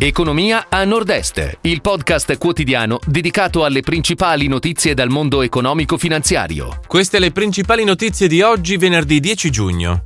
Economia a Nord-Est, il podcast quotidiano dedicato alle principali notizie dal mondo economico-finanziario. Queste le principali notizie di oggi, venerdì 10 giugno.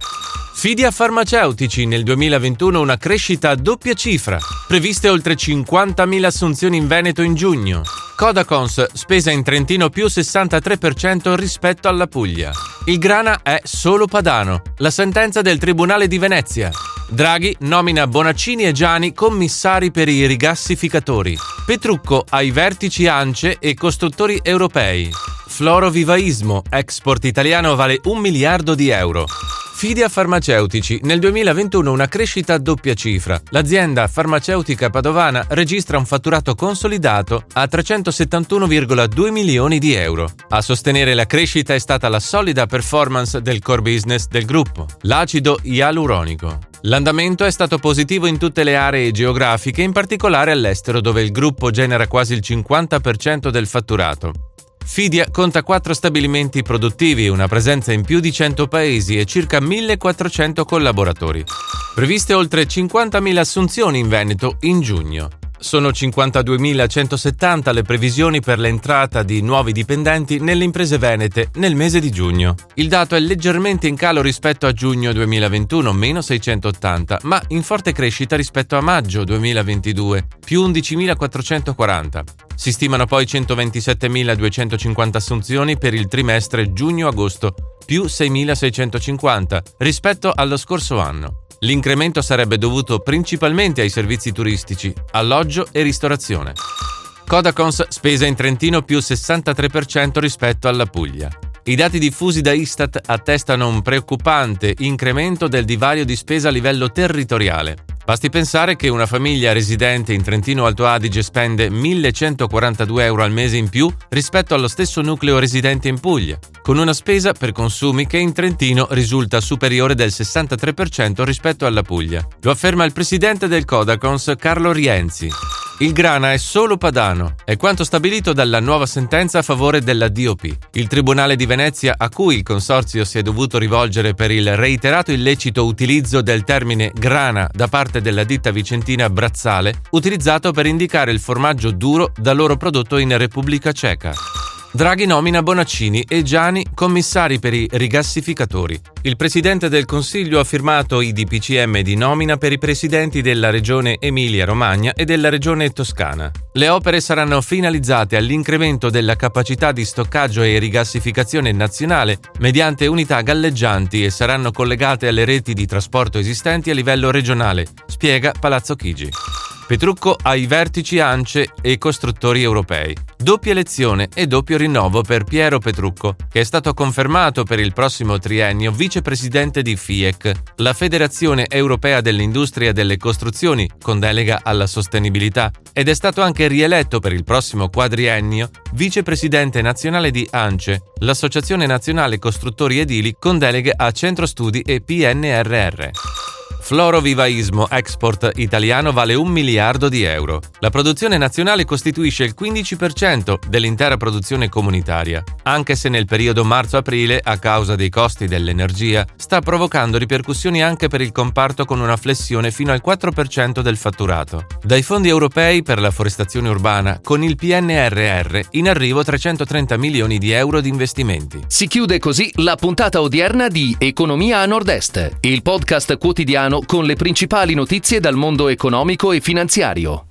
Fidi a farmaceutici nel 2021 una crescita a doppia cifra. Previste oltre 50.000 assunzioni in Veneto in giugno. Codacons spesa in Trentino più 63% rispetto alla Puglia. Il grana è solo padano. La sentenza del Tribunale di Venezia. Draghi nomina Bonaccini e Giani commissari per i rigassificatori. Petrucco ai vertici ANCE e costruttori europei. Florovivaismo, export italiano vale un miliardo di euro. Fidia Farmaceutici. Nel 2021 una crescita a doppia cifra. L'azienda farmaceutica padovana registra un fatturato consolidato a 371,2 milioni di euro. A sostenere la crescita è stata la solida performance del core business del gruppo, l'acido ialuronico. L'andamento è stato positivo in tutte le aree geografiche, in particolare all'estero dove il gruppo genera quasi il 50% del fatturato. Fidia conta quattro stabilimenti produttivi, una presenza in più di 100 paesi e circa 1400 collaboratori. Previste oltre 50.000 assunzioni in Veneto in giugno. Sono 52.170 le previsioni per l'entrata di nuovi dipendenti nelle imprese venete nel mese di giugno. Il dato è leggermente in calo rispetto a giugno 2021, meno 680, ma in forte crescita rispetto a maggio 2022, più 11.440. Si stimano poi 127.250 assunzioni per il trimestre giugno-agosto, più 6.650 rispetto allo scorso anno. L'incremento sarebbe dovuto principalmente ai servizi turistici, alloggio e ristorazione. Codacons spesa in Trentino più 63% rispetto alla Puglia. I dati diffusi da Istat attestano un preoccupante incremento del divario di spesa a livello territoriale. Basti pensare che una famiglia residente in Trentino Alto Adige spende 1142 euro al mese in più rispetto allo stesso nucleo residente in Puglia, con una spesa per consumi che in Trentino risulta superiore del 63% rispetto alla Puglia. Lo afferma il presidente del Codacons Carlo Rienzi. Il grana è solo padano, è quanto stabilito dalla nuova sentenza a favore della DOP. Il Tribunale di Venezia, a cui il consorzio si è dovuto rivolgere per il reiterato illecito utilizzo del termine grana da parte della ditta vicentina Brazzale, utilizzato per indicare il formaggio duro da loro prodotto in Repubblica Ceca. Draghi nomina Bonaccini e Giani commissari per i rigassificatori. Il Presidente del Consiglio ha firmato i DPCM di nomina per i presidenti della Regione Emilia-Romagna e della Regione Toscana. Le opere saranno finalizzate all'incremento della capacità di stoccaggio e rigassificazione nazionale mediante unità galleggianti e saranno collegate alle reti di trasporto esistenti a livello regionale, spiega Palazzo Chigi. Petrucco ai vertici ANCE e costruttori europei. Doppia elezione e doppio rinnovo per Piero Petrucco, che è stato confermato per il prossimo triennio vicepresidente di FIEC, la Federazione Europea dell'Industria delle Costruzioni, con delega alla sostenibilità, ed è stato anche rieletto per il prossimo quadriennio vicepresidente nazionale di ANCE, l'Associazione Nazionale Costruttori Edili, con deleghe a Centro Studi e PNRR. Florovivaismo export italiano vale un miliardo di euro. La produzione nazionale costituisce il 15% dell'intera produzione comunitaria, anche se nel periodo marzo-aprile, a causa dei costi dell'energia, sta provocando ripercussioni anche per il comparto con una flessione fino al 4% del fatturato. Dai fondi europei per la forestazione urbana, con il PNRR, in arrivo 330 milioni di euro di investimenti. Si chiude così la puntata odierna di Economia a Nord-Est, il podcast quotidiano con le principali notizie dal mondo economico e finanziario.